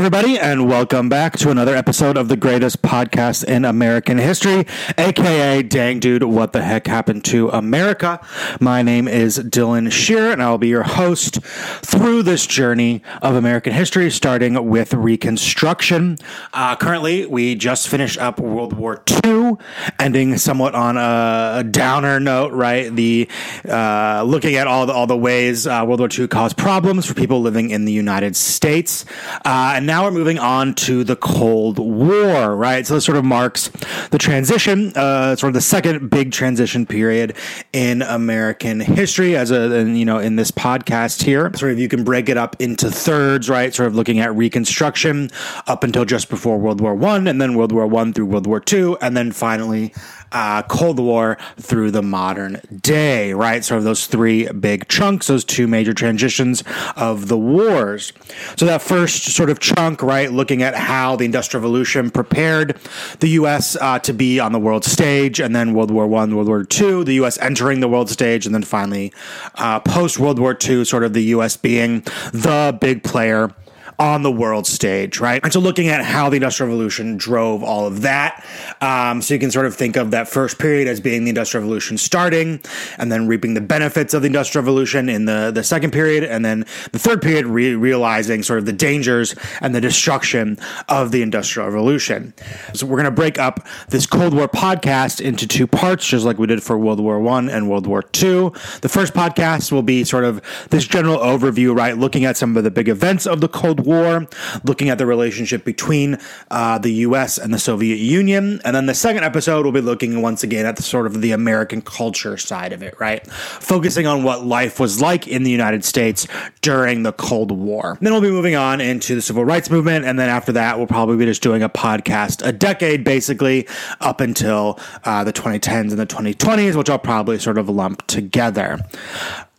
everybody, and welcome back to another episode of the greatest podcast in American history, aka Dang Dude, What the Heck Happened to America? My name is Dylan Shearer, and I'll be your host through this journey of American history, starting with Reconstruction. Uh, currently, we just finished up World War II, ending somewhat on a downer note, right? The uh, looking at all the, all the ways uh, World War II caused problems for people living in the United States. Uh, and now we're moving on to the Cold War, right? So this sort of marks the transition, uh, sort of the second big transition period in American history. As a, you know, in this podcast here, sort of you can break it up into thirds, right? Sort of looking at Reconstruction up until just before World War One, and then World War One through World War Two, and then finally uh, Cold War through the modern day, right? Sort of those three big chunks, those two major transitions of the wars. So that first sort of chunk, right, looking at how the Industrial Revolution prepared the U.S. Uh, to be on the world stage, and then World War One, World War Two, the U.S. entering the world stage, and then finally uh, post World War Two, sort of the U.S. being the big player on the world stage, right? And so looking at how the Industrial Revolution drove all of that. Um, so you can sort of think of that first period as being the Industrial Revolution starting and then reaping the benefits of the Industrial Revolution in the, the second period. And then the third period, re- realizing sort of the dangers and the destruction of the Industrial Revolution. So we're going to break up this Cold War podcast into two parts, just like we did for World War One and World War Two. The first podcast will be sort of this general overview, right? Looking at some of the big events of the Cold War War, looking at the relationship between uh, the U.S. and the Soviet Union, and then the second episode will be looking once again at the sort of the American culture side of it, right? Focusing on what life was like in the United States during the Cold War. Then we'll be moving on into the civil rights movement, and then after that, we'll probably be just doing a podcast a decade, basically up until uh, the 2010s and the 2020s, which I'll probably sort of lump together.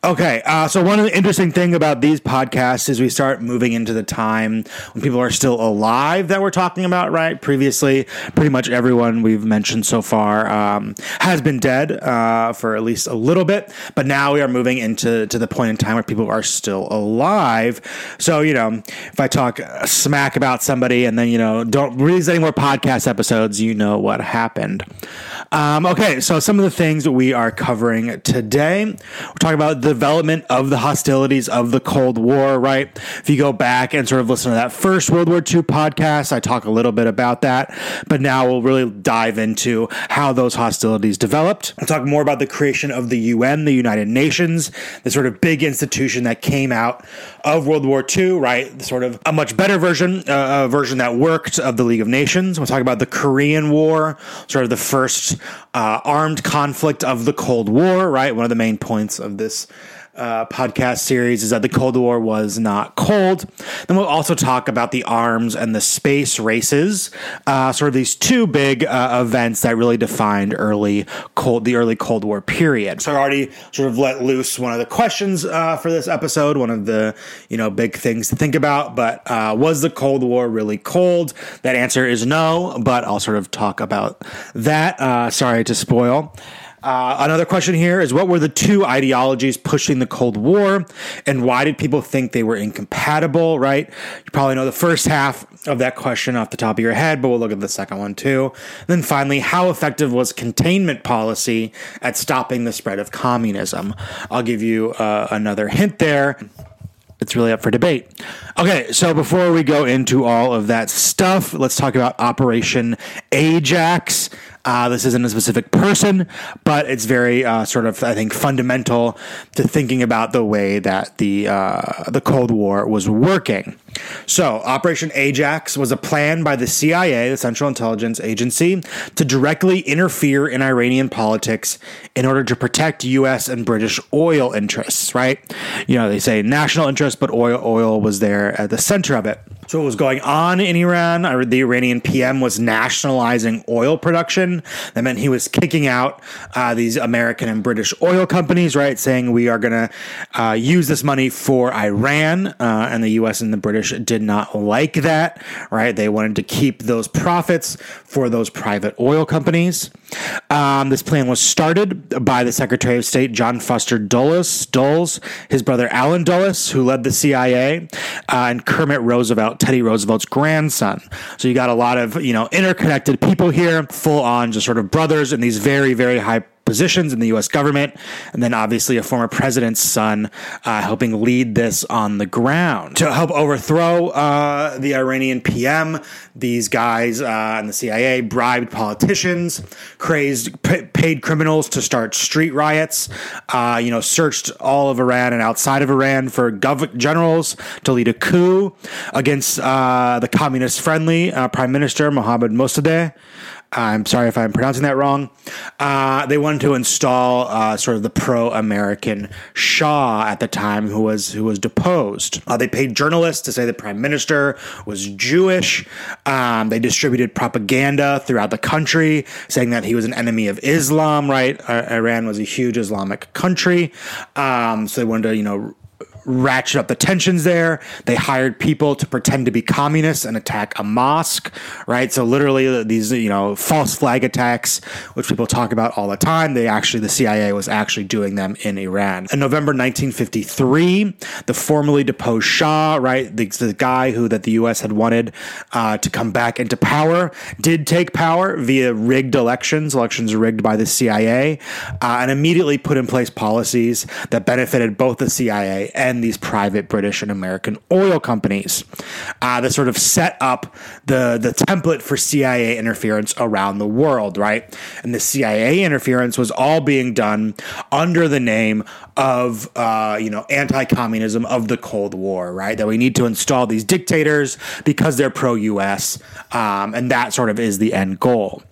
Okay, uh, so one of the interesting thing about these podcasts is we start moving into the time when people are still alive that we're talking about. Right, previously, pretty much everyone we've mentioned so far um, has been dead uh, for at least a little bit, but now we are moving into to the point in time where people are still alive. So you know, if I talk smack about somebody and then you know don't release any more podcast episodes, you know what happened. Um, okay, so some of the things we are covering today, we're talking about the development of the hostilities of the Cold War, right? If you go back and sort of listen to that first World War II podcast, I talk a little bit about that, but now we'll really dive into how those hostilities developed. We'll talk more about the creation of the UN, the United Nations, the sort of big institution that came out of World War II, right? Sort of a much better version, uh, a version that worked of the League of Nations. We'll talk about the Korean War, sort of the first uh, armed conflict of the Cold War, right? One of the main points of this uh, podcast series is that the Cold War was not cold. Then we'll also talk about the arms and the space races, uh, sort of these two big uh, events that really defined early cold the early Cold War period. So I already sort of let loose one of the questions uh, for this episode, one of the you know big things to think about. But uh, was the Cold War really cold? That answer is no, but I'll sort of talk about that. Uh, sorry to spoil. Uh, another question here is what were the two ideologies pushing the Cold War and why did people think they were incompatible, right? You probably know the first half of that question off the top of your head, but we'll look at the second one too. And then finally, how effective was containment policy at stopping the spread of communism? I'll give you uh, another hint there it's really up for debate. Okay, so before we go into all of that stuff, let's talk about Operation Ajax. Uh, this isn't a specific person, but it's very uh, sort of, I think, fundamental to thinking about the way that the uh, the Cold War was working. So, Operation Ajax was a plan by the CIA, the Central Intelligence Agency, to directly interfere in Iranian politics in order to protect U.S. and British oil interests, right? You know, they say national interest, but oil, oil was there at the center of it. So, what was going on in Iran? The Iranian PM was nationalizing oil production. That meant he was kicking out uh, these American and British oil companies, right? Saying we are going to uh, use this money for Iran, uh, and the U.S. and the British British did not like that, right? They wanted to keep those profits for those private oil companies. Um, this plan was started by the Secretary of State John Foster Dulles, Dulles his brother Allen Dulles, who led the CIA, uh, and Kermit Roosevelt, Teddy Roosevelt's grandson. So you got a lot of you know interconnected people here, full on just sort of brothers in these very very high positions in the U.S. government, and then obviously a former president's son uh, helping lead this on the ground to help overthrow uh, the Iranian PM. These guys uh, and the CIA bribed politicians, crazed, p- paid criminals to start street riots. Uh, you know, searched all of Iran and outside of Iran for gov- generals to lead a coup against uh, the communist-friendly uh, Prime Minister Mohammad Mossadegh. I'm sorry if I'm pronouncing that wrong. Uh, they wanted to install uh, sort of the pro-American Shah at the time, who was who was deposed. Uh, they paid journalists to say the prime minister was Jewish. Um, they distributed propaganda throughout the country, saying that he was an enemy of Islam. Right, uh, Iran was a huge Islamic country, um, so they wanted to you know ratchet up the tensions there. They hired people to pretend to be communists and attack a mosque, right? So literally these, you know, false flag attacks, which people talk about all the time. They actually, the CIA was actually doing them in Iran. In November 1953, the formerly deposed Shah, right, the, the guy who that the U.S. had wanted uh, to come back into power, did take power via rigged elections, elections rigged by the CIA, uh, and immediately put in place policies that benefited both the CIA and and these private British and American oil companies uh, that sort of set up the the template for CIA interference around the world, right? And the CIA interference was all being done under the name of uh, you know anti-communism of the Cold War, right? That we need to install these dictators because they're pro-U.S. Um, and that sort of is the end goal.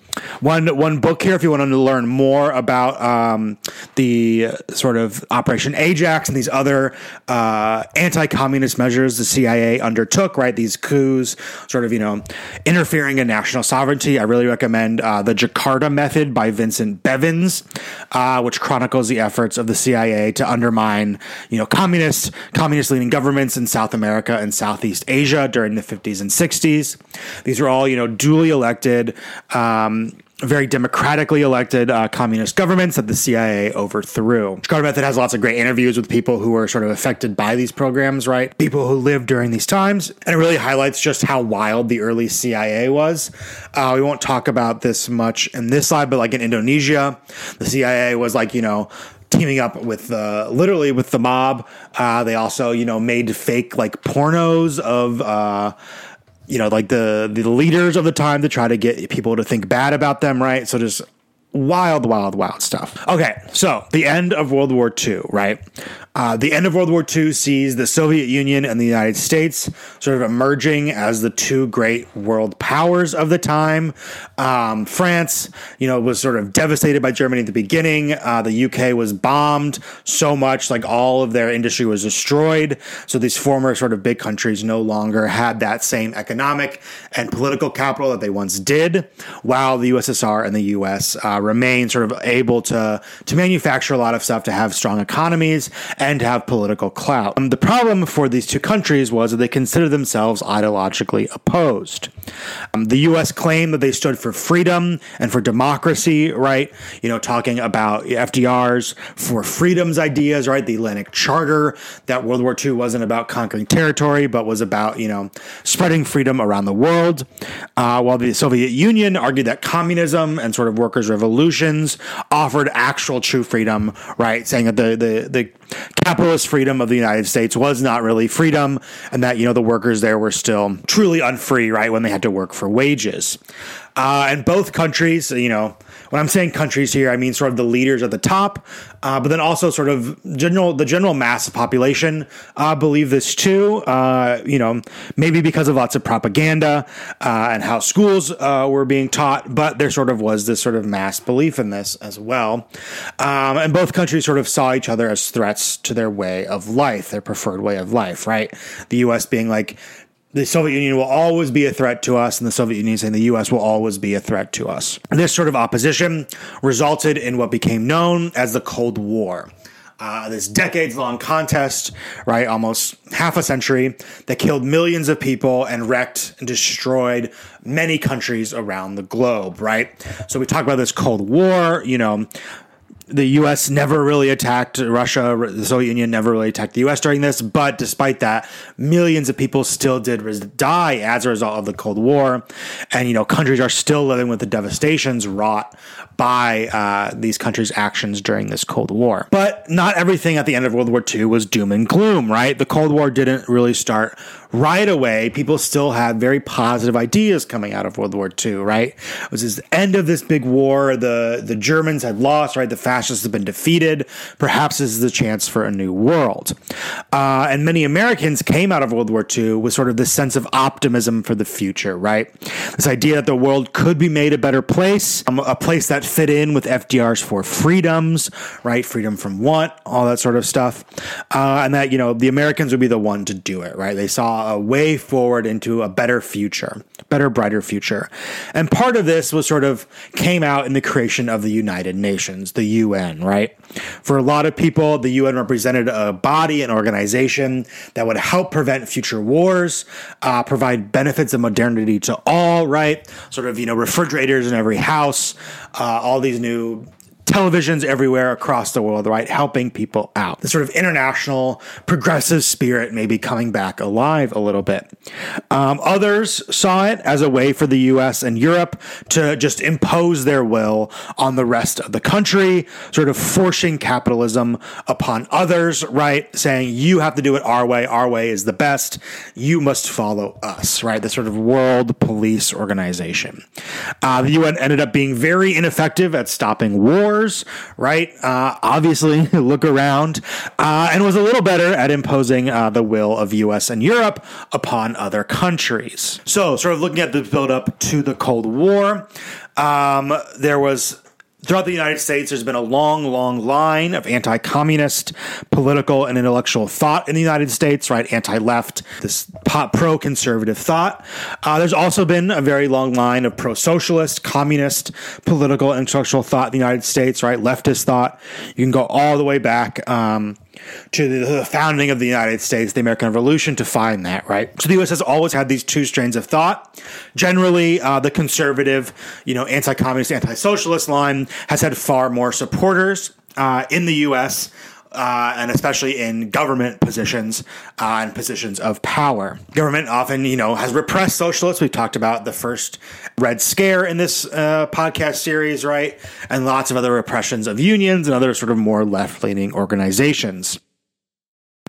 One one book here if you want to learn more about um, the sort of Operation Ajax and these other uh, anti-communist measures the CIA undertook. Right, these coups, sort of you know interfering in national sovereignty. I really recommend uh, the Jakarta Method by Vincent Bevins, uh, which chronicles the efforts of the CIA to undermine you know communist communist leading governments in South America and Southeast Asia during the 50s and 60s. These are all you know duly elected. Um, very democratically elected uh, communist governments that the CIA overthrew. Jakarta Method has lots of great interviews with people who are sort of affected by these programs, right? People who lived during these times. And it really highlights just how wild the early CIA was. Uh, we won't talk about this much in this slide, but like in Indonesia, the CIA was like, you know, teaming up with uh, literally with the mob. Uh, they also, you know, made fake like pornos of uh, you know, like the the leaders of the time to try to get people to think bad about them, right? So just wild, wild, wild stuff. Okay, so the end of World War II, right? Uh, the end of World War II sees the Soviet Union and the United States sort of emerging as the two great world powers of the time. Um, France, you know, was sort of devastated by Germany at the beginning. Uh, the UK was bombed so much, like all of their industry was destroyed. So these former sort of big countries no longer had that same economic and political capital that they once did, while the USSR and the US uh, remain sort of able to to manufacture a lot of stuff to have strong economies and to have political clout. Um, the problem for these two countries was that they considered themselves ideologically opposed. Um, the U.S. claimed that they stood for freedom and for democracy, right? You know, talking about FDR's four freedoms ideas, right? The Atlantic Charter, that World War II wasn't about conquering territory, but was about, you know, spreading freedom around the world. Uh, while the Soviet Union argued that communism and sort of workers' revolutions offered actual true freedom, right? Saying that the, the, the capitalist freedom of the United States was not really freedom, and that you know the workers there were still truly unfree, right, when they had to work for wages. Uh, and both countries, you know, when I'm saying countries here, I mean sort of the leaders at the top, uh, but then also sort of general the general mass of population uh, believe this too. Uh, you know, maybe because of lots of propaganda uh, and how schools uh, were being taught, but there sort of was this sort of mass belief in this as well. Um, and both countries sort of saw each other as threats to their way of life, their preferred way of life. Right, the U.S. being like the Soviet Union will always be a threat to us, and the Soviet Union saying the U.S. will always be a threat to us. This sort of opposition resulted in what became known as the Cold War. uh, this decades long contest, right? Almost half a century that killed millions of people and wrecked and destroyed many countries around the globe, right? So we talk about this Cold War, you know, the U.S. never really attacked Russia. The Soviet Union never really attacked the U.S. during this, but despite that, millions of people still did die as a result of the Cold War, and you know countries are still living with the devastations wrought by uh, these countries' actions during this Cold War. But not everything at the end of World War II was doom and gloom, right? The Cold War didn't really start right away. People still had very positive ideas coming out of World War II, right? It was the end of this big war. The the Germans had lost, right? The fascists had been defeated. Perhaps this is the chance for a new world. Uh, and many Americans came out of World War II with sort of this sense of optimism for the future, right? This idea that the world could be made a better place, um, a place that fit in with FDR's four freedoms, right? Freedom from want, all that sort of stuff. Uh, and that, you know, the Americans would be the one to do it, right? They saw a way forward into a better future, better, brighter future. And part of this was sort of came out in the creation of the United Nations, the UN, right? For a lot of people, the UN represented a body, an organization that would help prevent future wars, uh, provide benefits of modernity to all, right? Sort of, you know, refrigerators in every house, uh, Uh, all these new televisions everywhere across the world, right? Helping people out. The sort of international progressive spirit may be coming back alive a little bit. Um, others saw it as a way for the US and Europe to just impose their will on the rest of the country, sort of forcing capitalism upon others, right? Saying, you have to do it our way. Our way is the best. You must follow us, right? The sort of world police organization. Uh, the UN ended up being very ineffective at stopping wars wars, right? Uh, obviously, look around, uh, and was a little better at imposing uh, the will of U.S. and Europe upon other countries. So, sort of looking at the build up to the Cold War, um, there was Throughout the United States, there's been a long, long line of anti communist political and intellectual thought in the United States, right? Anti left, this pro conservative thought. Uh, there's also been a very long line of pro socialist, communist political and intellectual thought in the United States, right? Leftist thought. You can go all the way back. Um, to the founding of the United States, the American Revolution, to find that, right? So the U.S. has always had these two strains of thought. Generally, uh, the conservative, you know, anti-communist, anti-socialist line has had far more supporters uh, in the U.S. Uh, and especially in government positions uh, and positions of power. Government often, you know, has repressed socialists. We've talked about the first Red Scare in this uh, podcast series, right? And lots of other repressions of unions and other sort of more left leaning organizations.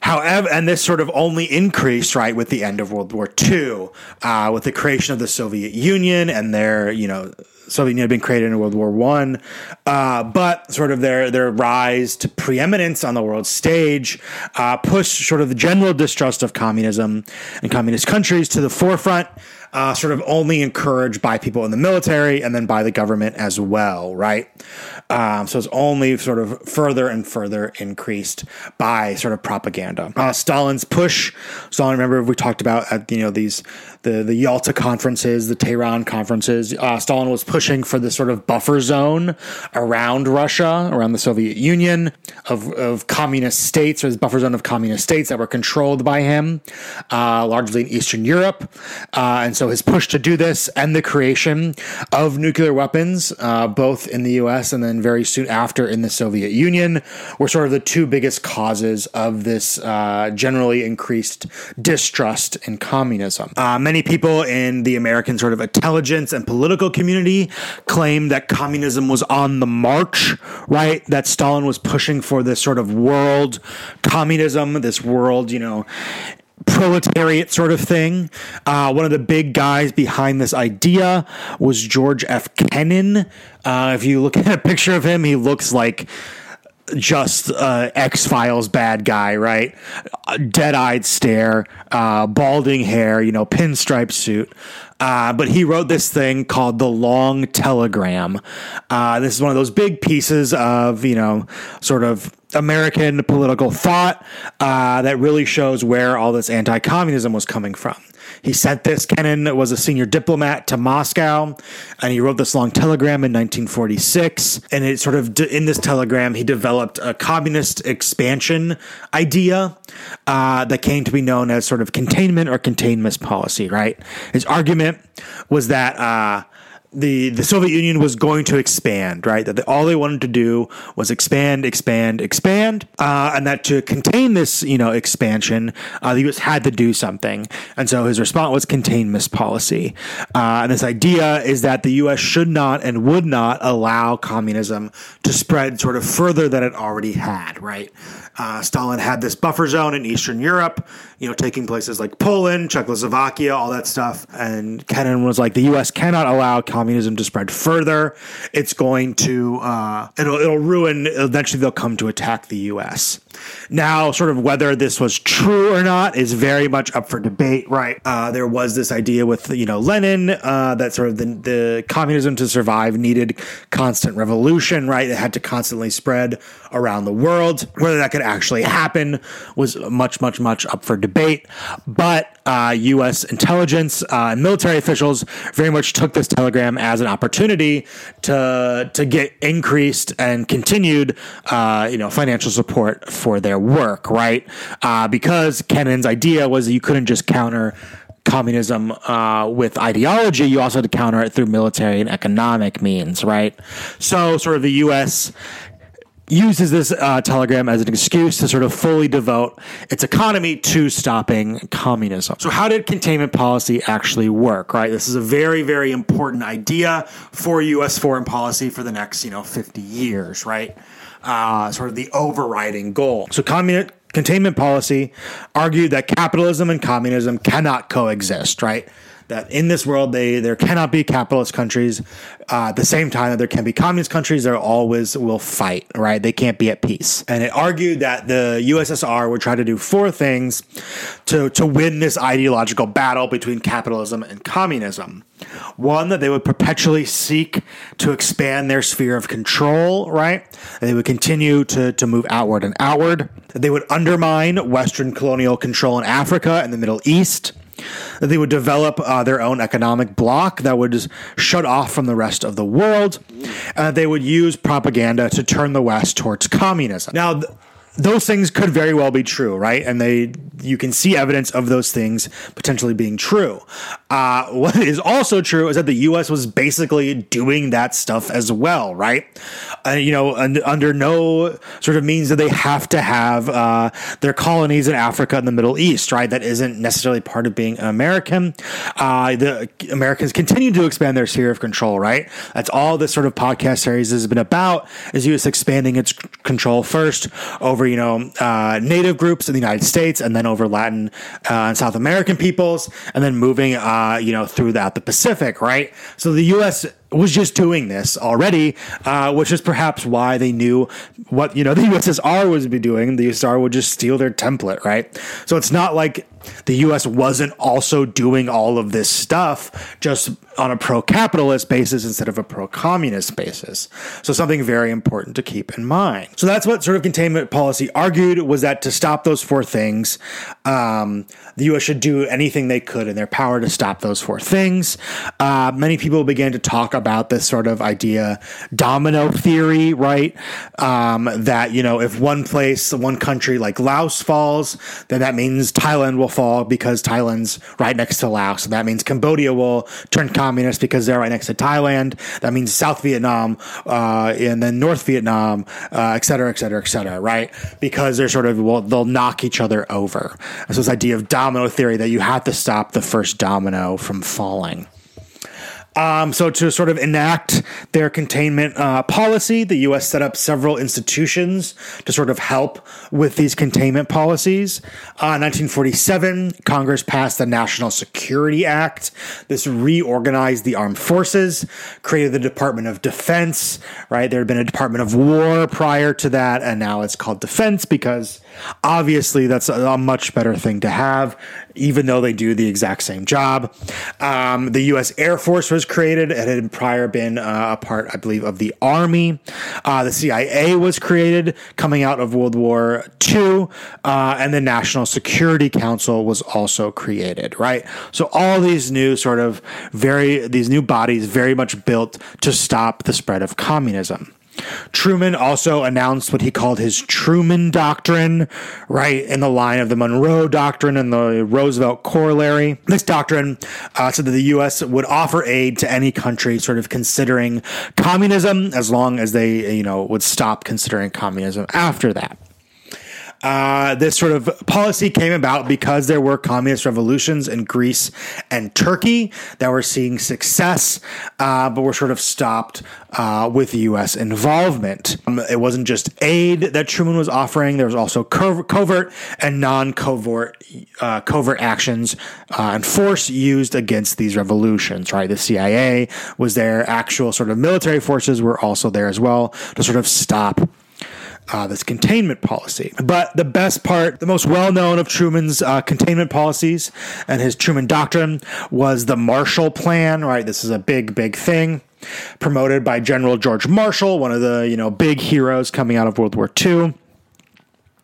However, and this sort of only increased right with the end of World War II, uh, with the creation of the Soviet Union and their, you know, Soviet Union had been created in World War One, uh, but sort of their their rise to preeminence on the world stage uh, pushed sort of the general distrust of communism and communist countries to the forefront uh, sort of only encouraged by people in the military and then by the government as well, right? Um, so it's only sort of further and further increased by sort of propaganda. Uh, Stalin's push. Stalin, remember we talked about at you know these the the Yalta conferences, the Tehran conferences. Uh, Stalin was pushing for this sort of buffer zone around Russia, around the Soviet Union, of, of communist states, or this buffer zone of communist states that were controlled by him, uh, largely in Eastern Europe. Uh, and so his push to do this and the creation of nuclear weapons, uh, both in the U.S. and then very soon after in the Soviet Union, were sort of the two biggest causes of this uh, generally increased distrust in communism. Uh, many people in the American sort of intelligence and political community claim that communism was on the march, right? That Stalin was pushing for this sort of world communism, this world, you know, proletariat sort of thing. Uh, one of the big guys behind this idea was George F. Kennan. Uh, if you look at a picture of him, he looks like just uh, X Files bad guy, right? Dead eyed stare, uh, balding hair, you know, pinstripe suit. Uh, but he wrote this thing called The Long Telegram. Uh, this is one of those big pieces of, you know, sort of American political thought uh, that really shows where all this anti communism was coming from. He sent this. Kennan was a senior diplomat to Moscow, and he wrote this long telegram in 1946. And it sort of in this telegram, he developed a communist expansion idea uh, that came to be known as sort of containment or containment policy. Right? His argument was that. Uh, the the Soviet Union was going to expand, right? That all they wanted to do was expand, expand, expand, uh, and that to contain this, you know, expansion, uh, the U.S. had to do something. And so his response was containment policy. Uh, and this idea is that the U.S. should not and would not allow communism to spread sort of further than it already had, right? Uh, Stalin had this buffer zone in Eastern Europe, you know, taking places like Poland, Czechoslovakia, all that stuff. And Kennan was like, the U.S. cannot allow communism to spread further. It's going to, uh, it'll, it'll ruin, eventually they'll come to attack the U.S. Now, sort of whether this was true or not is very much up for debate, right? Uh, there was this idea with, you know, Lenin uh, that sort of the, the communism to survive needed constant revolution, right? It had to constantly spread around the world. Whether that could actually happen was much, much, much up for debate. But uh, U.S. intelligence uh, and military officials very much took this telegram as an opportunity to to get increased and continued, uh, you know, financial support for their work, right? Uh, because Kennan's idea was that you couldn't just counter communism uh, with ideology, you also had to counter it through military and economic means, right? So, sort of the U.S uses this uh, telegram as an excuse to sort of fully devote its economy to stopping communism. So, how did containment policy actually work? Right, this is a very, very important idea for U.S. foreign policy for the next, you know, 50 years. Right, uh, sort of the overriding goal. So, communist containment policy argued that capitalism and communism cannot coexist. Right that in this world they there cannot be capitalist countries uh, at the same time that there can be communist countries that always will fight right they can't be at peace and it argued that the ussr would try to do four things to to win this ideological battle between capitalism and communism one that they would perpetually seek to expand their sphere of control right? They would continue to to move outward and outward. They would undermine western colonial control in africa and the middle east. That they would develop uh, their own economic bloc that would shut off from the rest of the world, and they would use propaganda to turn the West towards communism. Now, th- those things could very well be true, right? And they you can see evidence of those things potentially being true. Uh, what is also true is that the U.S. was basically doing that stuff as well, right? Uh, you know, under no sort of means that they have to have uh, their colonies in Africa and the Middle East, right? That isn't necessarily part of being American. Uh, the Americans continue to expand their sphere of control, right? That's all this sort of podcast series has been about: is U.S. expanding its control first over you know uh, native groups in the United States, and then over Latin uh, and South American peoples, and then moving, uh, you know, throughout the Pacific, right? So the U.S was just doing this already, uh, which is perhaps why they knew what you know the USSR would be doing. The USSR would just steal their template, right? So it's not like the US wasn't also doing all of this stuff just on a pro capitalist basis instead of a pro communist basis. So, something very important to keep in mind. So, that's what sort of containment policy argued was that to stop those four things, um, the US should do anything they could in their power to stop those four things. Uh, many people began to talk about this sort of idea, domino theory, right? Um, that, you know, if one place, one country like Laos falls, then that means Thailand will fall because Thailand's right next to Laos. So that means Cambodia will turn communist because they're right next to Thailand. That means South Vietnam, uh, and then North Vietnam, uh, et cetera, et cetera, et cetera, right? Because they're sort of, well, they'll knock each other over. So this idea of domino theory that you have to stop the first domino from falling. Um, so, to sort of enact their containment uh, policy, the U.S. set up several institutions to sort of help with these containment policies. Uh, 1947, Congress passed the National Security Act. This reorganized the armed forces, created the Department of Defense, right? There had been a Department of War prior to that, and now it's called Defense because obviously that's a, much better thing to have even though they do the exact same job. Um, the U.S. Air Force was created. It had prior been uh, a part, I believe, of the Army. Uh, the CIA was created coming out of World War II, uh, and the National Security Council was also created, right? So all these new sort of very, these new bodies very much built to stop the spread of communism. Truman also announced what he called his Truman Doctrine, right in the line of the Monroe Doctrine and the Roosevelt Corollary. This doctrine uh, said that the U.S. would offer aid to any country sort of considering communism as long as they, you know, would stop considering communism after that. Uh, this sort of policy came about because there were communist revolutions in Greece and Turkey that were seeing success, uh, but were sort of stopped uh, with U.S. involvement. Um, it wasn't just aid that Truman was offering; there was also covert and non-covert uh, covert actions uh, and force used against these revolutions. Right, the CIA was there; actual sort of military forces were also there as well to sort of stop uh, this containment policy. But the best part, the most well known of Truman's uh, containment policies and his Truman Doctrine was the Marshall Plan, right? This is a big, big thing promoted by General George Marshall, one of the, you know, big heroes coming out of World War II.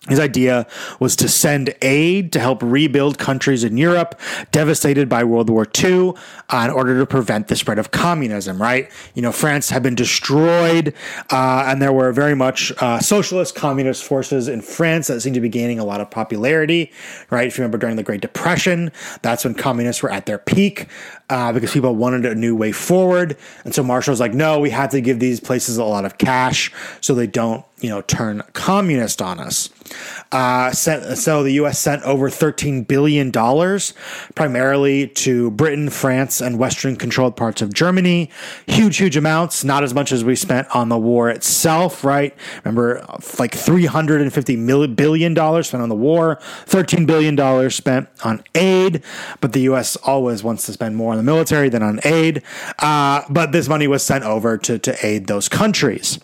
His idea was to send aid to help rebuild countries in Europe devastated by World War II uh, in order to prevent the spread of communism, right? You know, France had been destroyed, uh, and there were very much uh, socialist communist forces in France that seemed to be gaining a lot of popularity, right? If you remember during the Great Depression, that's when communists were at their peak uh, because people wanted a new way forward. And so Marshall was like, no, we have to give these places a lot of cash so they don't, you know, turn communist on us. Uh, sent, so the U.S. sent over $13 billion, primarily to Britain, France, and Western controlled parts of Germany. Huge, huge amounts, not as much as we spent on the war itself, right? Remember, like $350 billion spent on the war, $13 billion spent on aid, but the U.S. always wants to spend more on the military than on aid. Uh, but this money was sent over to, to aid those countries.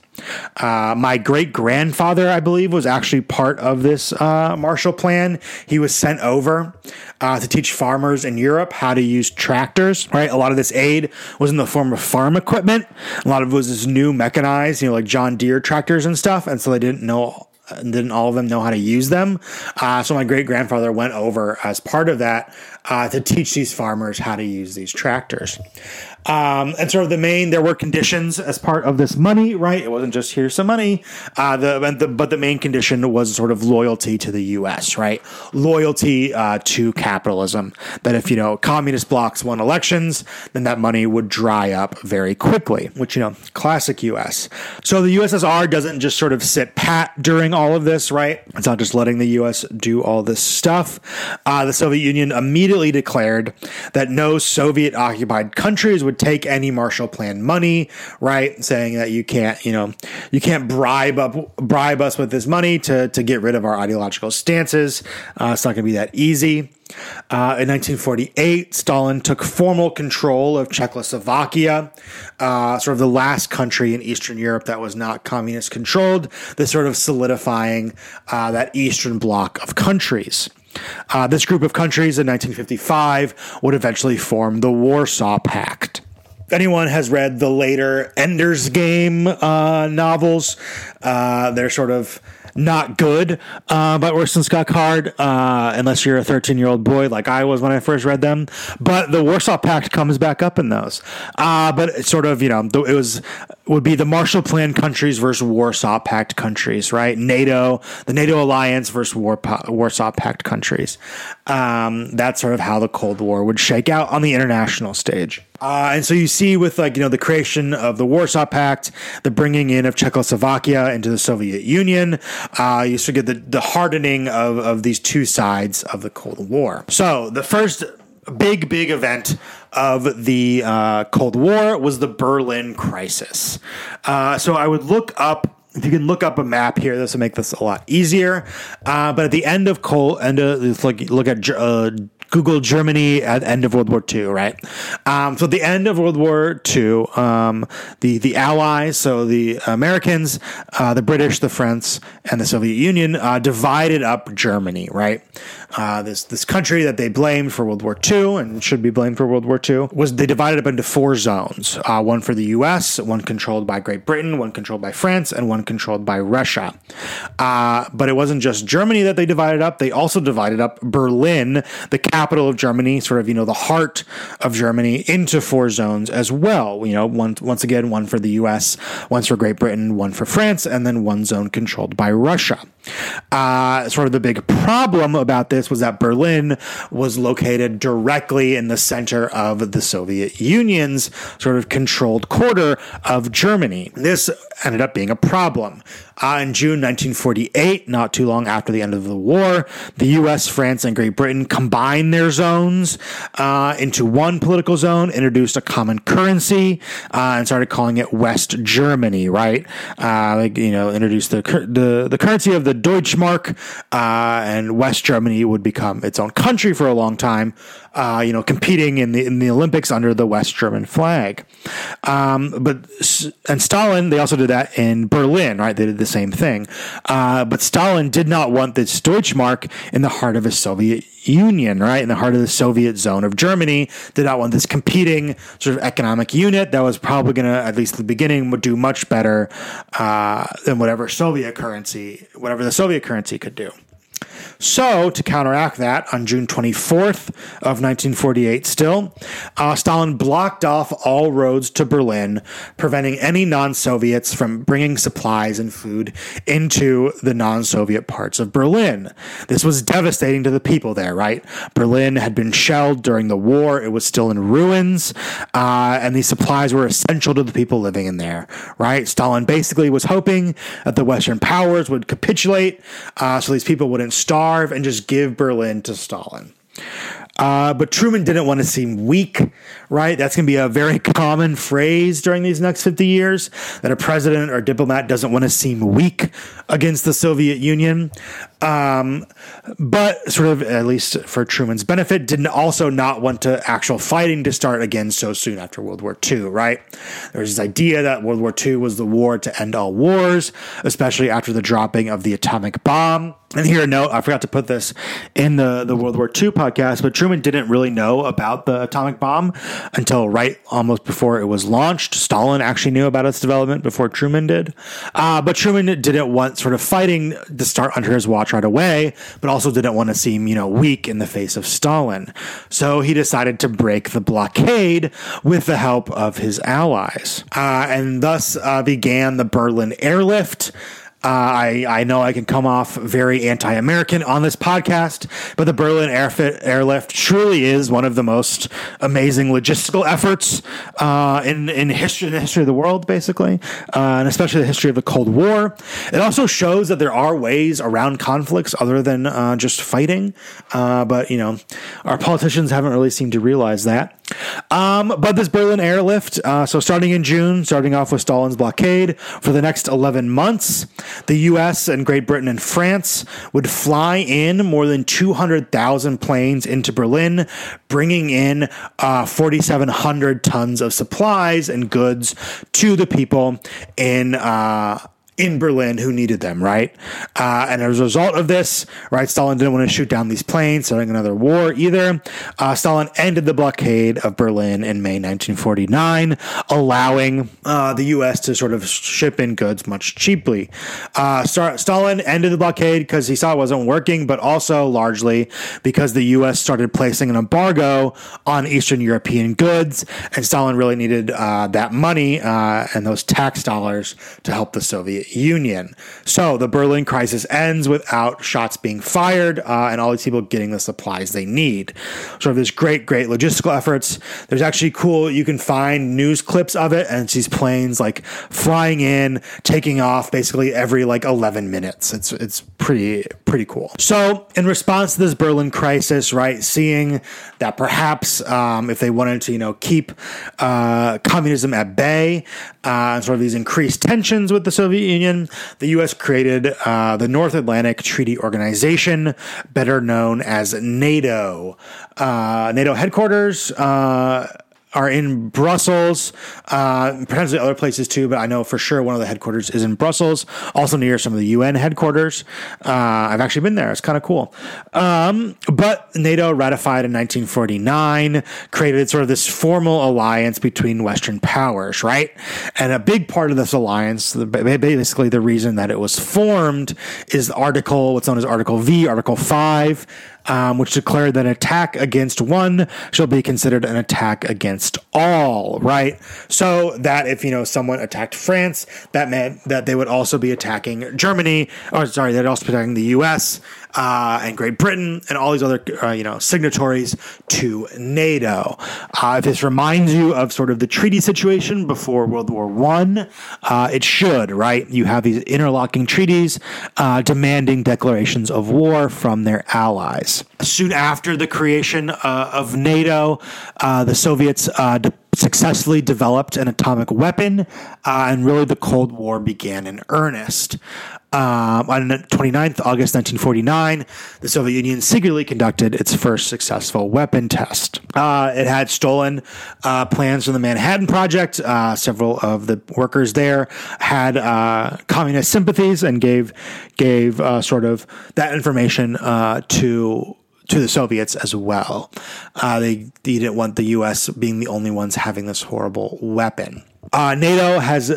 Uh, my great grandfather, I believe, was actually part of this uh, Marshall Plan. He was sent over uh, to teach farmers in Europe how to use tractors. Right, a lot of this aid was in the form of farm equipment. A lot of it was this new mechanized, you know, like John Deere tractors and stuff, and so they didn't know didn't all of them know how to use them. Uh, so my great grandfather went over as part of that uh, to teach these farmers how to use these tractors. Um, and sort of the main, there were conditions as part of this money, right? It wasn't just here's some money. Uh, the, the, but the main condition was sort of loyalty to the U.S., right? Loyalty uh, to capitalism. That if you know communist blocs won elections, then that money would dry up very quickly. Which you know, classic U.S. So the USSR doesn't just sort of sit pat during all of this, right? It's not just letting the U.S. do all this stuff. Uh, the Soviet Union immediately declared that no Soviet occupied countries would would take any Marshall Plan money, right? Saying that you can't, you know, you can't bribe up bribe us with this money to to get rid of our ideological stances. Uh, it's not going to be that easy. Uh, in 1948, Stalin took formal control of Czechoslovakia, uh, sort of the last country in Eastern Europe that was not communist controlled, this sort of solidifying uh, that Eastern bloc of countries. Uh, this group of countries in 1955 would eventually form the Warsaw Pact. If anyone has read the later Ender's Game uh, novels, uh, they're sort of not good, uh, but Orson Scott Card, uh, unless you're a 13 year old boy like I was when I first read them. But the Warsaw Pact comes back up in those. Uh, but it's sort of, you know, it was would be the Marshall Plan countries versus Warsaw Pact countries, right? NATO, the NATO alliance versus War, Warsaw Pact countries. Um, that's sort of how the Cold War would shake out on the international stage. Uh, and so you see with like, you know, the creation of the Warsaw Pact, the bringing in of Czechoslovakia into the Soviet Union, uh, you sort of get the, the hardening of, of these two sides of the Cold War. So the first big, big event of the uh, Cold War was the Berlin Crisis. Uh, so I would look up. If you can look up a map here, this will make this a lot easier. Uh, but at the end of Cold, end of look, look at uh, Google Germany at the end of World War II, right? Um, so, the end of World War II, um, the, the Allies, so the Americans, uh, the British, the French, and the Soviet Union uh, divided up Germany, right? Uh, this this country that they blamed for World War II and should be blamed for World War II was they divided up into four zones: uh, one for the U.S., one controlled by Great Britain, one controlled by France, and one controlled by Russia. Uh, but it wasn't just Germany that they divided up; they also divided up Berlin, the capital of Germany, sort of you know the heart of Germany, into four zones as well. You know, one once again, one for the U.S., one for Great Britain, one for France, and then one zone controlled by Russia. Uh, sort of the big problem about this was that Berlin was located directly in the center of the Soviet Union's sort of controlled quarter of Germany. This ended up being a problem. Uh, in June 1948, not too long after the end of the war, the US, France, and Great Britain combined their zones uh, into one political zone, introduced a common currency, uh, and started calling it West Germany, right? Uh, like, you know, introduced the, the, the currency of the Deutschmark, uh, and West Germany would become its own country for a long time uh, you know, competing in the in the Olympics under the West German flag. Um, but and Stalin, they also did that in Berlin, right? They did the same thing. Uh, but Stalin did not want this Deutschmark in the heart of a Soviet Union, right? In the heart of the Soviet zone of Germany, did not want this competing sort of economic unit that was probably going to, at least at the beginning, would do much better uh, than whatever Soviet currency, whatever the Soviet currency could do. So, to counteract that, on June 24th of 1948, still, uh, Stalin blocked off all roads to Berlin, preventing any non Soviets from bringing supplies and food into the non Soviet parts of Berlin. This was devastating to the people there, right? Berlin had been shelled during the war, it was still in ruins, uh, and these supplies were essential to the people living in there, right? Stalin basically was hoping that the Western powers would capitulate uh, so these people wouldn't starve starve and just give Berlin to Stalin. Uh, but Truman didn't want to seem weak, right? That's going to be a very common phrase during these next 50 years that a president or diplomat doesn't want to seem weak against the Soviet Union. Um, but sort of, at least for Truman's benefit, didn't also not want to actual fighting to start again so soon after World War II, right? There's this idea that World War II was the war to end all wars, especially after the dropping of the atomic bomb. And here, a note, I forgot to put this in the, the World War II podcast, but Truman didn't really know about the atomic bomb until right almost before it was launched. Stalin actually knew about its development before Truman did. Uh, but Truman didn't want sort of fighting to start under his watch right away, but also didn't want to seem, you know, weak in the face of Stalin. So he decided to break the blockade with the help of his allies. Uh, and thus uh, began the Berlin airlift. Uh, I, I know I can come off very anti American on this podcast, but the Berlin airlift truly is one of the most amazing logistical efforts uh, in, in, history, in the history of the world, basically, uh, and especially the history of the Cold War. It also shows that there are ways around conflicts other than uh, just fighting, uh, but, you know, our politicians haven't really seemed to realize that. Um, but this Berlin airlift, uh, so starting in June, starting off with Stalin's blockade, for the next 11 months, the US and Great Britain and France would fly in more than 200,000 planes into Berlin, bringing in uh, 4,700 tons of supplies and goods to the people in. Uh, in Berlin who needed them, right? Uh, and as a result of this, right, Stalin didn't want to shoot down these planes, starting another war either. Uh, Stalin ended the blockade of Berlin in May 1949, allowing uh, the U.S. to sort of ship in goods much cheaply. Uh, Stalin ended the blockade because he saw it wasn't working, but also largely because the U.S. started placing an embargo on Eastern European goods, and Stalin really needed uh, that money uh, and those tax dollars to help the Soviet Union. So the Berlin crisis ends without shots being fired uh, and all these people getting the supplies they need. Sort of this great, great logistical efforts. There's actually cool, you can find news clips of it, and it's these planes like flying in, taking off basically every like 11 minutes. It's, it's pretty, pretty cool. So in response to this Berlin crisis, right, seeing that perhaps um, if they wanted to, you know, keep uh, communism at bay, uh, sort of these increased tensions with the Soviet Union, the U.S. created uh, the North Atlantic Treaty Organization, better known as NATO. Uh, NATO headquarters uh, are in Brussels, uh, potentially other places too, but I know for sure one of the headquarters is in Brussels, also near some of the UN headquarters. Uh, I've actually been there. It's kind of cool. Um, but NATO ratified in 1949, created sort of this formal alliance between Western powers, right? And a big part of this alliance, basically the reason that it was formed, is Article, what's known as Article V, Article 5 um, which declared that an attack against one shall be considered an attack against all, right? So that if, you know, someone attacked France, that meant that they would also be attacking Germany, or sorry, they'd also be attacking the US uh, and Great Britain and all these other, uh, you know, signatories to NATO. Uh, if this reminds you of sort of the treaty situation before World War One, uh, it should, right? You have these interlocking treaties uh, demanding declarations of war from their allies. Soon after the creation uh, of NATO, the Soviets de- successfully developed an atomic weapon, uh, and really the Cold War began in earnest. Um, on 29th August 1949, the Soviet Union secretly conducted its first successful weapon test. Uh, it had stolen uh, plans from the Manhattan Project. Uh, several of the workers there had uh, communist sympathies and gave gave uh, sort of that information uh, to to the Soviets as well. they, they didn't want the U.S. being the only ones having this horrible weapon. NATO has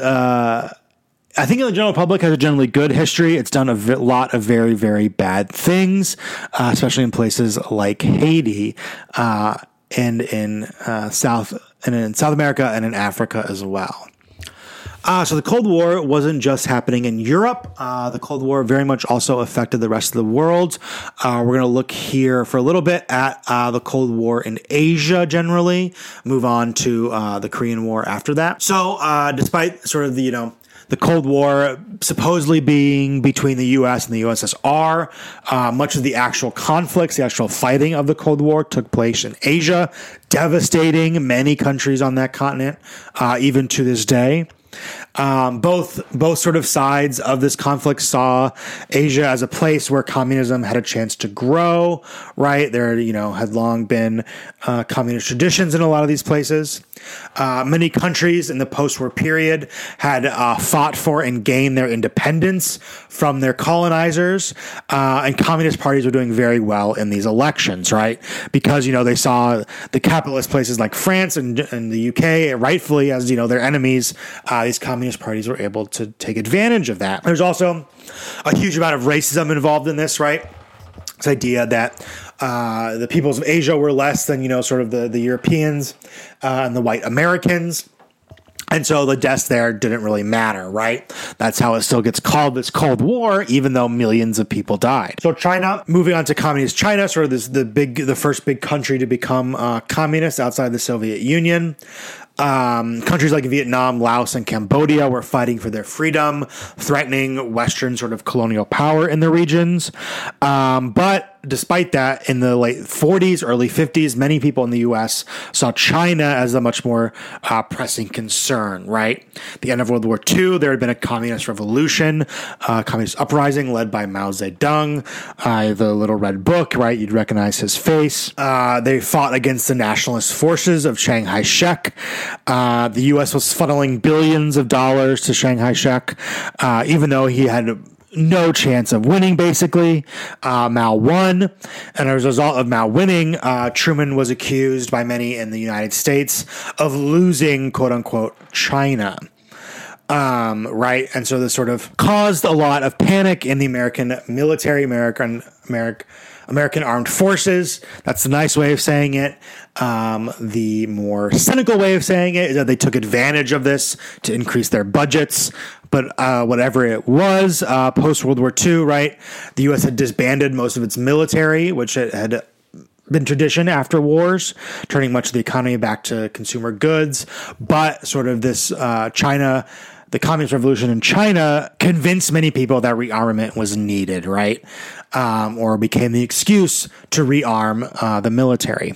I think the general public has a generally good history. It's done a v- lot of very, very bad things, uh, especially in places like Haiti uh, and in uh, South and in South America and in Africa as well. Uh, so the Cold War wasn't just happening in Europe. Uh, the Cold War very much also affected the rest of the world. Uh, we're going to look here for a little bit at the Cold War in Asia generally. Move on to the Korean War after that. So, despite sort of the you know the Cold War supposedly being between the U.S. and the USSR. Uh, much of the actual conflicts, the actual fighting of the Cold War took place in Asia, devastating many countries on that continent, uh, even to this day. Um, both both sort of sides of this conflict saw Asia as a place where communism had a chance to grow. Right there, you know, had long been uh, communist traditions in a lot of these places. Uh, many countries in the post-war period had uh, fought for and gained their independence from their colonizers, uh, and communist parties were doing very well in these elections. Right, because you know they saw the capitalist places like France and, and the UK rightfully as you know their enemies. These communist communist parties were able to take advantage of that. There's also a huge amount of racism involved in this, right? This idea that uh, the peoples of Asia were less than, you know, sort of the, the Europeans uh, and the white Americans. And so the deaths there didn't really matter, right? That's how it still gets called this Cold War, even though millions of people died. So China, moving on to communist China, sort of this the big, the first big country to become uh, communist outside the Soviet Union. Um, countries like Vietnam, Laos, and Cambodia were fighting for their freedom, threatening Western sort of colonial power in the regions. Um, but despite that, in the late 40s, early 50s, many people in the US saw China as a much more uh, pressing concern, right? the end of World War II, there had been a communist revolution, uh, communist uprising led by Mao Zedong, uh, the little red book, right? You'd recognize his face. Uh, they fought against the nationalist forces of Chiang Kai shek. Uh, the US was funneling billions of dollars to Chiang Kai shek, uh, even though he had no chance of winning, basically. Uh, Mao won. And as a result of Mao winning, uh, Truman was accused by many in the United States of losing, quote unquote, China. Um, right. And so this sort of caused a lot of panic in the American military, American, American, American armed forces. That's the nice way of saying it. Um, the more cynical way of saying it is that they took advantage of this to increase their budgets. But uh, whatever it was, uh, post World War II, right? The U.S. had disbanded most of its military, which it had been tradition after wars, turning much of the economy back to consumer goods. But sort of this uh, China the communist revolution in China convinced many people that rearmament was needed, right? Um, or became the excuse to rearm uh, the military.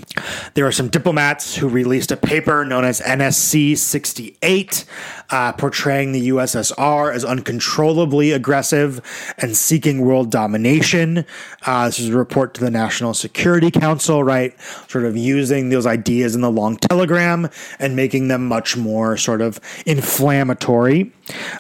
There are some diplomats who released a paper known as NSC 68, uh, portraying the USSR as uncontrollably aggressive and seeking world domination. Uh, this is a report to the National Security Council, right? Sort of using those ideas in the long telegram and making them much more sort of inflammatory.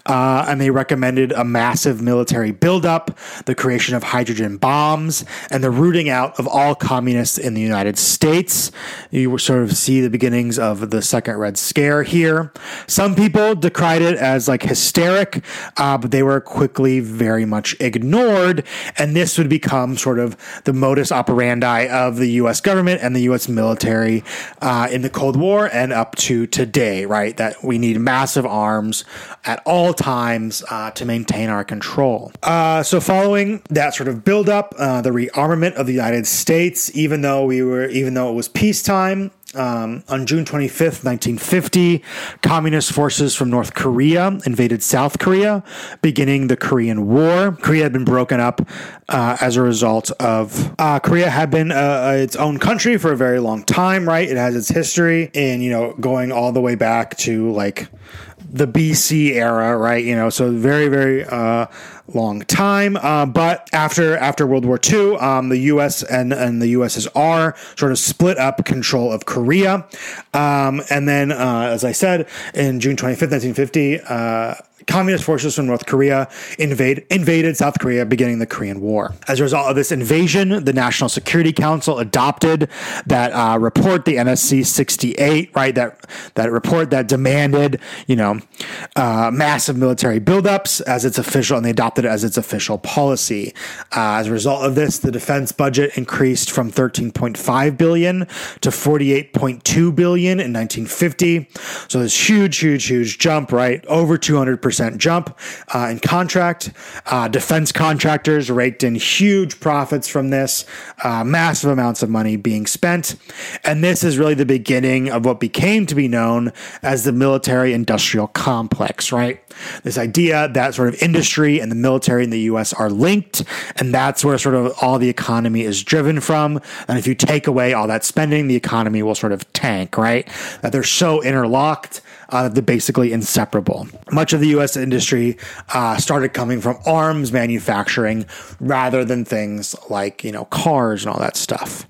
Uh, and they recommended a massive military buildup, the creation of hydrogen bombs, and the rooting out of all communists in the United States. You sort of see the beginnings of the Second Red Scare here. Some people decried it as like hysteric, uh, but they were quickly very much ignored. And this would become sort of the modus operandi of the U.S. government and the U.S. military uh, in the Cold War and up to today, right? That we need massive arms at all times uh, to maintain our control. Uh, so, following that sort of buildup, uh, the rearmament of the United States, even though we were, even though it was peacetime, um, on June 25th, 1950, communist forces from North Korea invaded South Korea, beginning the Korean War. Korea had been broken up uh, as a result of uh, Korea had been uh, its own country for a very long time, right? It has its history in, you know, going all the way back to like the BC era, right? You know, so very, very uh, long time. Uh, but after after World War II, um, the U.S. and and the USSR sort of split up control of Korea, um, and then, uh, as I said, in June twenty fifth, nineteen fifty uh, communist forces from North Korea invade, invaded South Korea, beginning the Korean War. As a result of this invasion, the National Security Council adopted that uh, report, the NSC 68, right? That that report that demanded, you know, uh, massive military buildups as its official, and they adopted it as its official policy. Uh, as a result of this, the defense budget increased from 13.5 billion to 48.2 billion in 1950. So this huge, huge, huge jump, right? Over 200 percent percent jump uh, in contract. Uh, defense contractors raked in huge profits from this, uh, massive amounts of money being spent. And this is really the beginning of what became to be known as the military industrial complex, right? This idea that sort of industry and the military in the US are linked, and that's where sort of all the economy is driven from. And if you take away all that spending, the economy will sort of tank, right? That they're so interlocked uh, they're basically inseparable. Much of the U.S. industry uh, started coming from arms manufacturing rather than things like you know cars and all that stuff.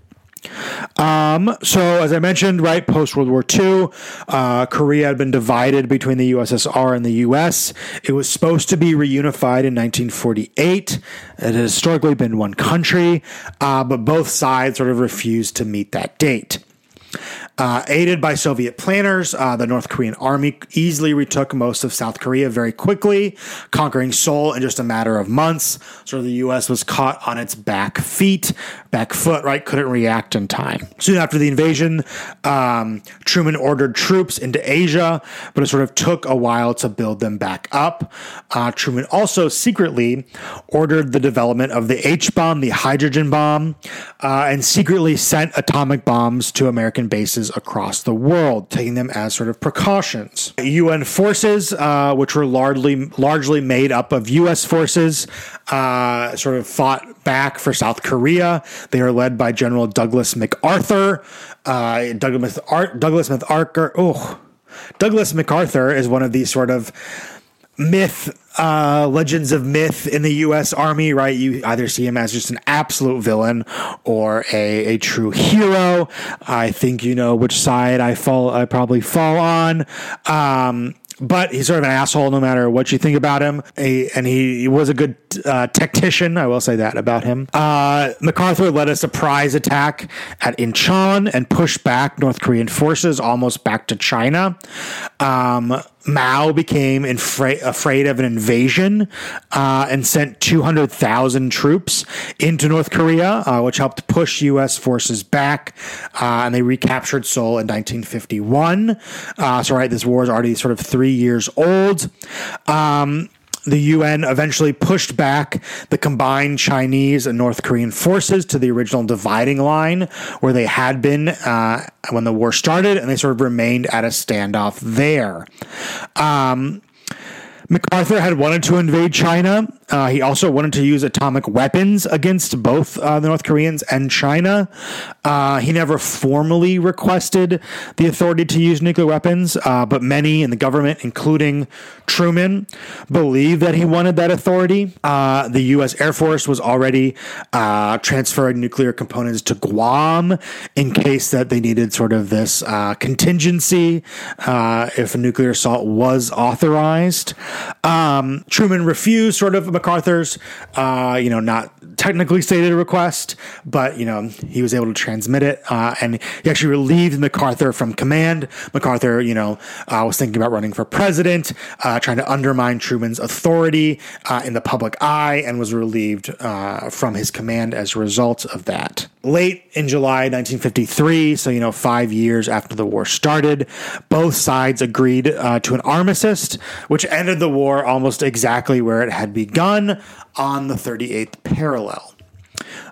Um, so, as I mentioned, right post World War II, uh, Korea had been divided between the USSR and the US. It was supposed to be reunified in 1948. It had historically been one country, uh, but both sides sort of refused to meet that date. Uh, aided by Soviet planners, uh, the North Korean army easily retook most of South Korea very quickly, conquering Seoul in just a matter of months. So the U.S. was caught on its back feet, back foot, right? Couldn't react in time. Soon after the invasion, um, Truman ordered troops into Asia, but it sort of took a while to build them back up. Uh, Truman also secretly ordered the development of the H bomb, the hydrogen bomb, uh, and secretly sent atomic bombs to American bases across the world, taking them as sort of precautions. UN forces, uh, which were largely largely made up of U.S. forces, uh, sort of fought back for South Korea. They are led by General Douglas MacArthur. Uh, Douglas, Douglas MacArthur. Oh, Douglas MacArthur is one of these sort of myth uh, legends of myth in the U.S. Army, right? You either see him as just an absolute villain or a, a true hero. I think you know which side I fall. I probably fall on. Um, but he's sort of an asshole no matter what you think about him. He, and he, he, was a good uh, tactician. I will say that about him. Uh, MacArthur led a surprise attack at Incheon and pushed back North Korean forces almost back to China. Um, Mao became infra- afraid of an invasion uh, and sent 200,000 troops into North Korea, uh, which helped push U.S. forces back. Uh, and they recaptured Seoul in 1951. Uh, so, right, this war is already sort of three years old. Um, the UN eventually pushed back the combined Chinese and North Korean forces to the original dividing line where they had been uh, when the war started, and they sort of remained at a standoff there. Um, MacArthur had wanted to invade China. Uh, he also wanted to use atomic weapons against both uh, the North Koreans and China. Uh, he never formally requested the authority to use nuclear weapons, uh, but many in the government, including Truman, believed that he wanted that authority. Uh, the U.S. Air Force was already uh, transferring nuclear components to Guam in case that they needed sort of this contingency if a nuclear assault was authorized. Um, Truman refused sort of MacArthur's, uh, you know, not technically stated request, but you know he was able to transmit it, uh, and he actually relieved MacArthur from command. MacArthur, you know, uh, was thinking about running for president, uh, trying to undermine Truman's authority uh, in the public eye, and was relieved uh, from his command as a result of that. Late in July 1953, so you know five years after the war started, both sides agreed to an armistice, which ended the war almost exactly where it had begun on the 38th parallel.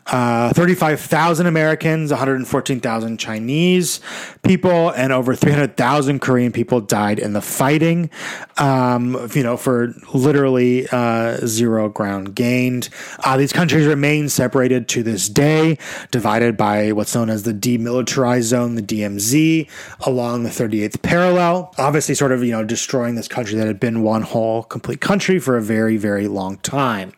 Uh, 35,000 Americans, 114,000 Chinese people, and over 300,000 Korean people died in the fighting. Um, you know, for literally uh, zero ground gained. Uh, these countries remain separated to this day, divided by what's known as the demilitarized zone, the DMZ, along the 38th parallel. Obviously, sort of you know destroying this country that had been one whole complete country for a very very long time.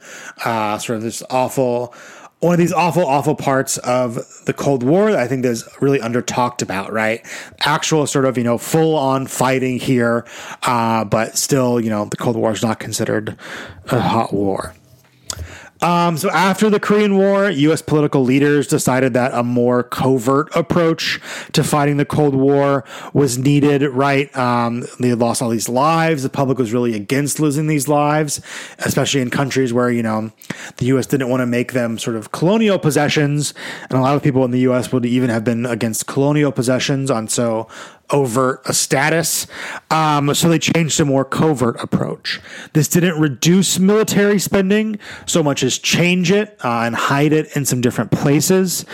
Uh, sort of this awful one of these awful, awful parts of the Cold War that I think is really under talked about, right? Actual sort of, you know, full on fighting here, uh, but still, you know, the Cold War is not considered a hot war. Um, so after the Korean War, U.S. political leaders decided that a more covert approach to fighting the Cold War was needed. Right? Um, they had lost all these lives. The public was really against losing these lives, especially in countries where you know the U.S. didn't want to make them sort of colonial possessions, and a lot of people in the U.S. would even have been against colonial possessions on so overt a status. Um, so they changed a more covert approach. This didn't reduce military spending so much as change it uh, and hide it in some different places.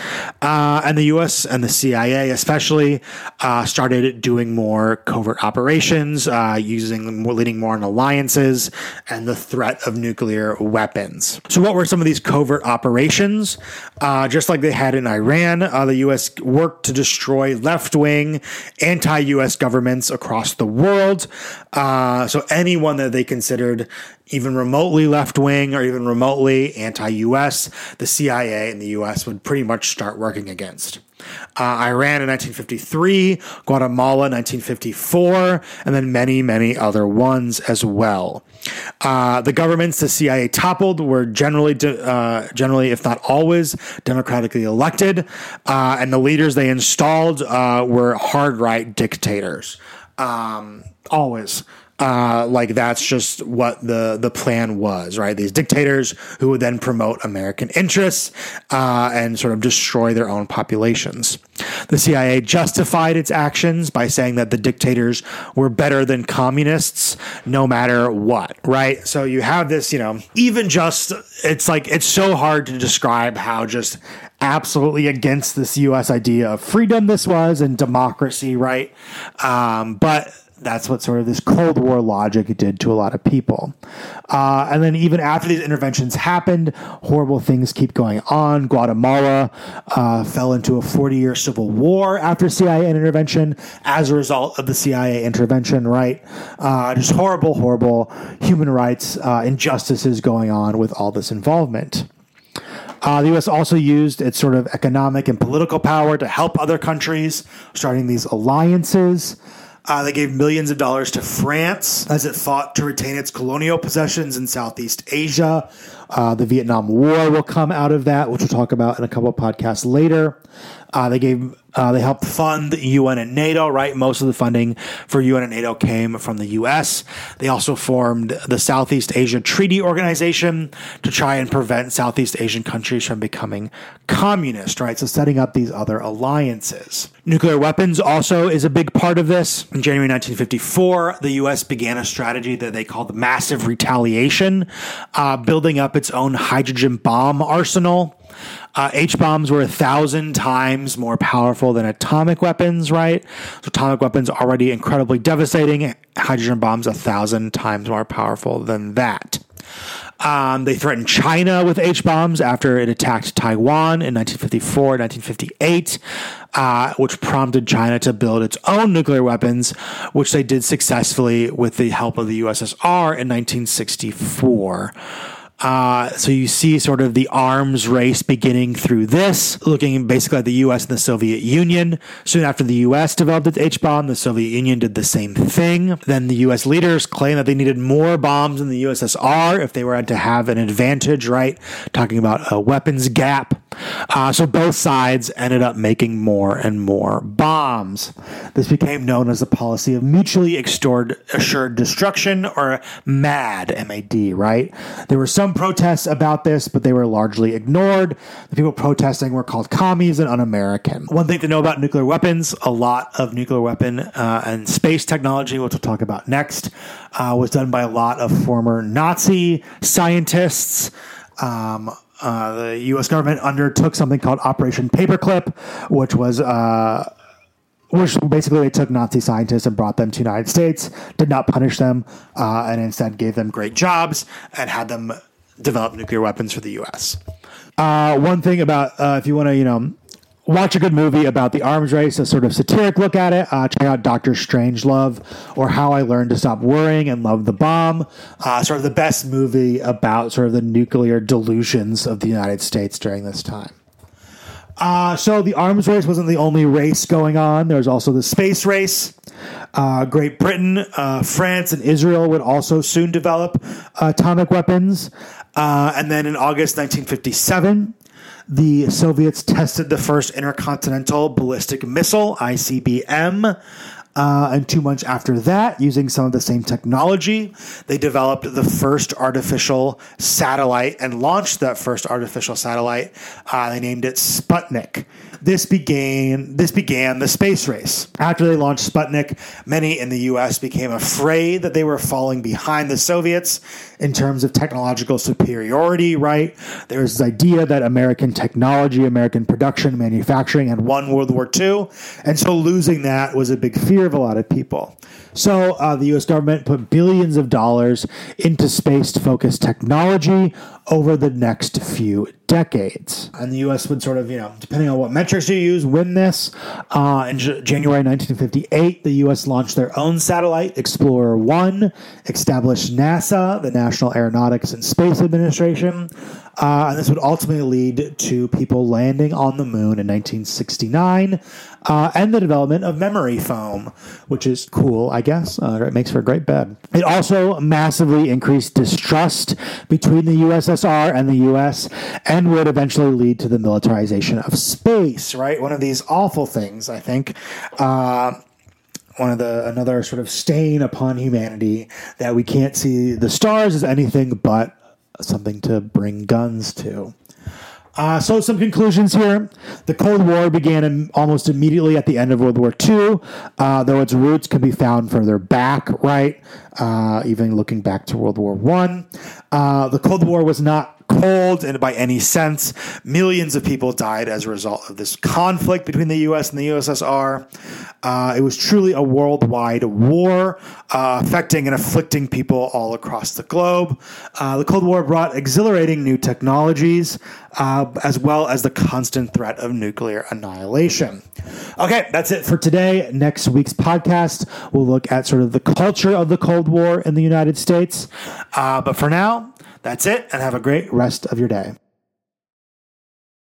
Uh, and the U.S. and the CIA, especially, uh, started doing more covert operations, uh, using more, leading more on alliances and the threat of nuclear weapons. So, what were some of these covert operations? Uh, just like they had in Iran, uh, the U.S. worked to destroy left wing anti anti US governments across the world. Uh, so anyone that they considered even remotely left wing or even remotely anti US, the CIA and the US would pretty much start working against. Uh, Iran in 1953, Guatemala 1954, and then many, many other ones as well. Uh, the governments the CIA toppled were generally, de- uh, generally, if not always, democratically elected, uh, and the leaders they installed uh, were hard right dictators. Um, always uh, like that's just what the the plan was, right? These dictators who would then promote American interests uh, and sort of destroy their own populations. The CIA justified its actions by saying that the dictators were better than communists, no matter what, right? So you have this, you know, even just it's like it's so hard to describe how just absolutely against this U.S. idea of freedom this was and democracy, right? Um, but that's what sort of this Cold War logic did to a lot of people. Uh, and then even after these interventions happened, horrible things keep going on. Guatemala uh, fell into a 40 year civil war after CIA intervention as a result of the CIA intervention, right? Uh, just horrible, horrible human rights uh, injustices going on with all this involvement. Uh, the U.S. also used its sort of economic and political power to help other countries, starting these alliances. Uh, they gave millions of dollars to France as it fought to retain its colonial possessions in Southeast Asia. Uh, the Vietnam War will come out of that, which we'll talk about in a couple of podcasts later. Uh, they gave uh, they helped fund UN and NATO, right? Most of the funding for UN and NATO came from the US. They also formed the Southeast Asia Treaty Organization to try and prevent Southeast Asian countries from becoming communist, right? So setting up these other alliances. Nuclear weapons also is a big part of this. In January 1954, the US began a strategy that they called massive retaliation, uh, building up its own hydrogen bomb arsenal. Uh, H bombs were a thousand times more powerful than atomic weapons, right? So atomic weapons already incredibly devastating. Hydrogen bombs a thousand times more powerful than that. Um, they threatened China with H bombs after it attacked Taiwan in 1954 1958, uh, which prompted China to build its own nuclear weapons, which they did successfully with the help of the USSR in 1964. Uh, so you see sort of the arms race beginning through this, looking basically at the U.S. and the Soviet Union. Soon after the U.S. developed its H bomb, the Soviet Union did the same thing. Then the U.S. leaders claimed that they needed more bombs in the USSR if they were to have an advantage, right? Talking about a weapons gap. Uh, so both sides ended up making more and more bombs. This became known as the policy of mutually assured, destruction, or MAD, M-A-D, right? There were some protests about this, but they were largely ignored. The people protesting were called commies and un-American. One thing to know about nuclear weapons: a lot of nuclear weapon uh, and space technology, which we'll talk about next, uh, was done by a lot of former Nazi scientists. Um, uh, the U.S. government undertook something called Operation Paperclip, which was uh, which basically they took Nazi scientists and brought them to the United States, did not punish them, uh, and instead gave them great jobs and had them develop nuclear weapons for the U.S. Uh, one thing about uh, if you want to, you know, watch a good movie about the arms race, a sort of satiric look at it. Uh, check out Doctor Strangelove or How I Learned to Stop Worrying and Love the Bomb. Uh, sort of the best movie about sort of the nuclear delusions of the United States during this time. Uh, so the arms race wasn't the only race going on. There was also the space race. Uh, Great Britain, uh, France, and Israel would also soon develop atomic weapons. Uh, and then in August 1957, the Soviets tested the first intercontinental ballistic missile, ICBM. Uh, and two months after that, using some of the same technology, they developed the first artificial satellite and launched that first artificial satellite. Uh, they named it Sputnik. This began this began the space race. After they launched Sputnik, many in the U.S. became afraid that they were falling behind the Soviets in terms of technological superiority. Right? There's this idea that American technology, American production, manufacturing had won World War II, and so losing that was a big fear of a lot of people. So uh, the U.S. government put billions of dollars into space-focused technology over the next few decades. And the U.S. would sort of, you know, depending on what metrics you use, win this. Uh, in J- January 1958, the U.S. launched their own satellite, Explorer 1, established NASA, the National Aeronautics and Space Administration. Uh, and this would ultimately lead to people landing on the moon in 1969 uh, and the development of memory foam, which is cool, I guess. Uh, it makes for a great bed. It also massively increased distrust between the USSR and the US and would eventually lead to the militarization of space, right? One of these awful things, I think. Uh, one of the another sort of stain upon humanity that we can't see the stars as anything but something to bring guns to. Uh, so, some conclusions here. The Cold War began in, almost immediately at the end of World War II, uh, though its roots can be found further back, right? Uh, even looking back to World War One. Uh, the Cold War was not cold and by any sense. Millions of people died as a result of this conflict between the US and the USSR. Uh, it was truly a worldwide war, uh, affecting and afflicting people all across the globe. Uh, the Cold War brought exhilarating new technologies, uh, as well as the constant threat of nuclear annihilation. Okay, that's it for today. Next week's podcast, we'll look at sort of the culture of the Cold War in the United States. Uh, but for now, that's it, and have a great rest of your day.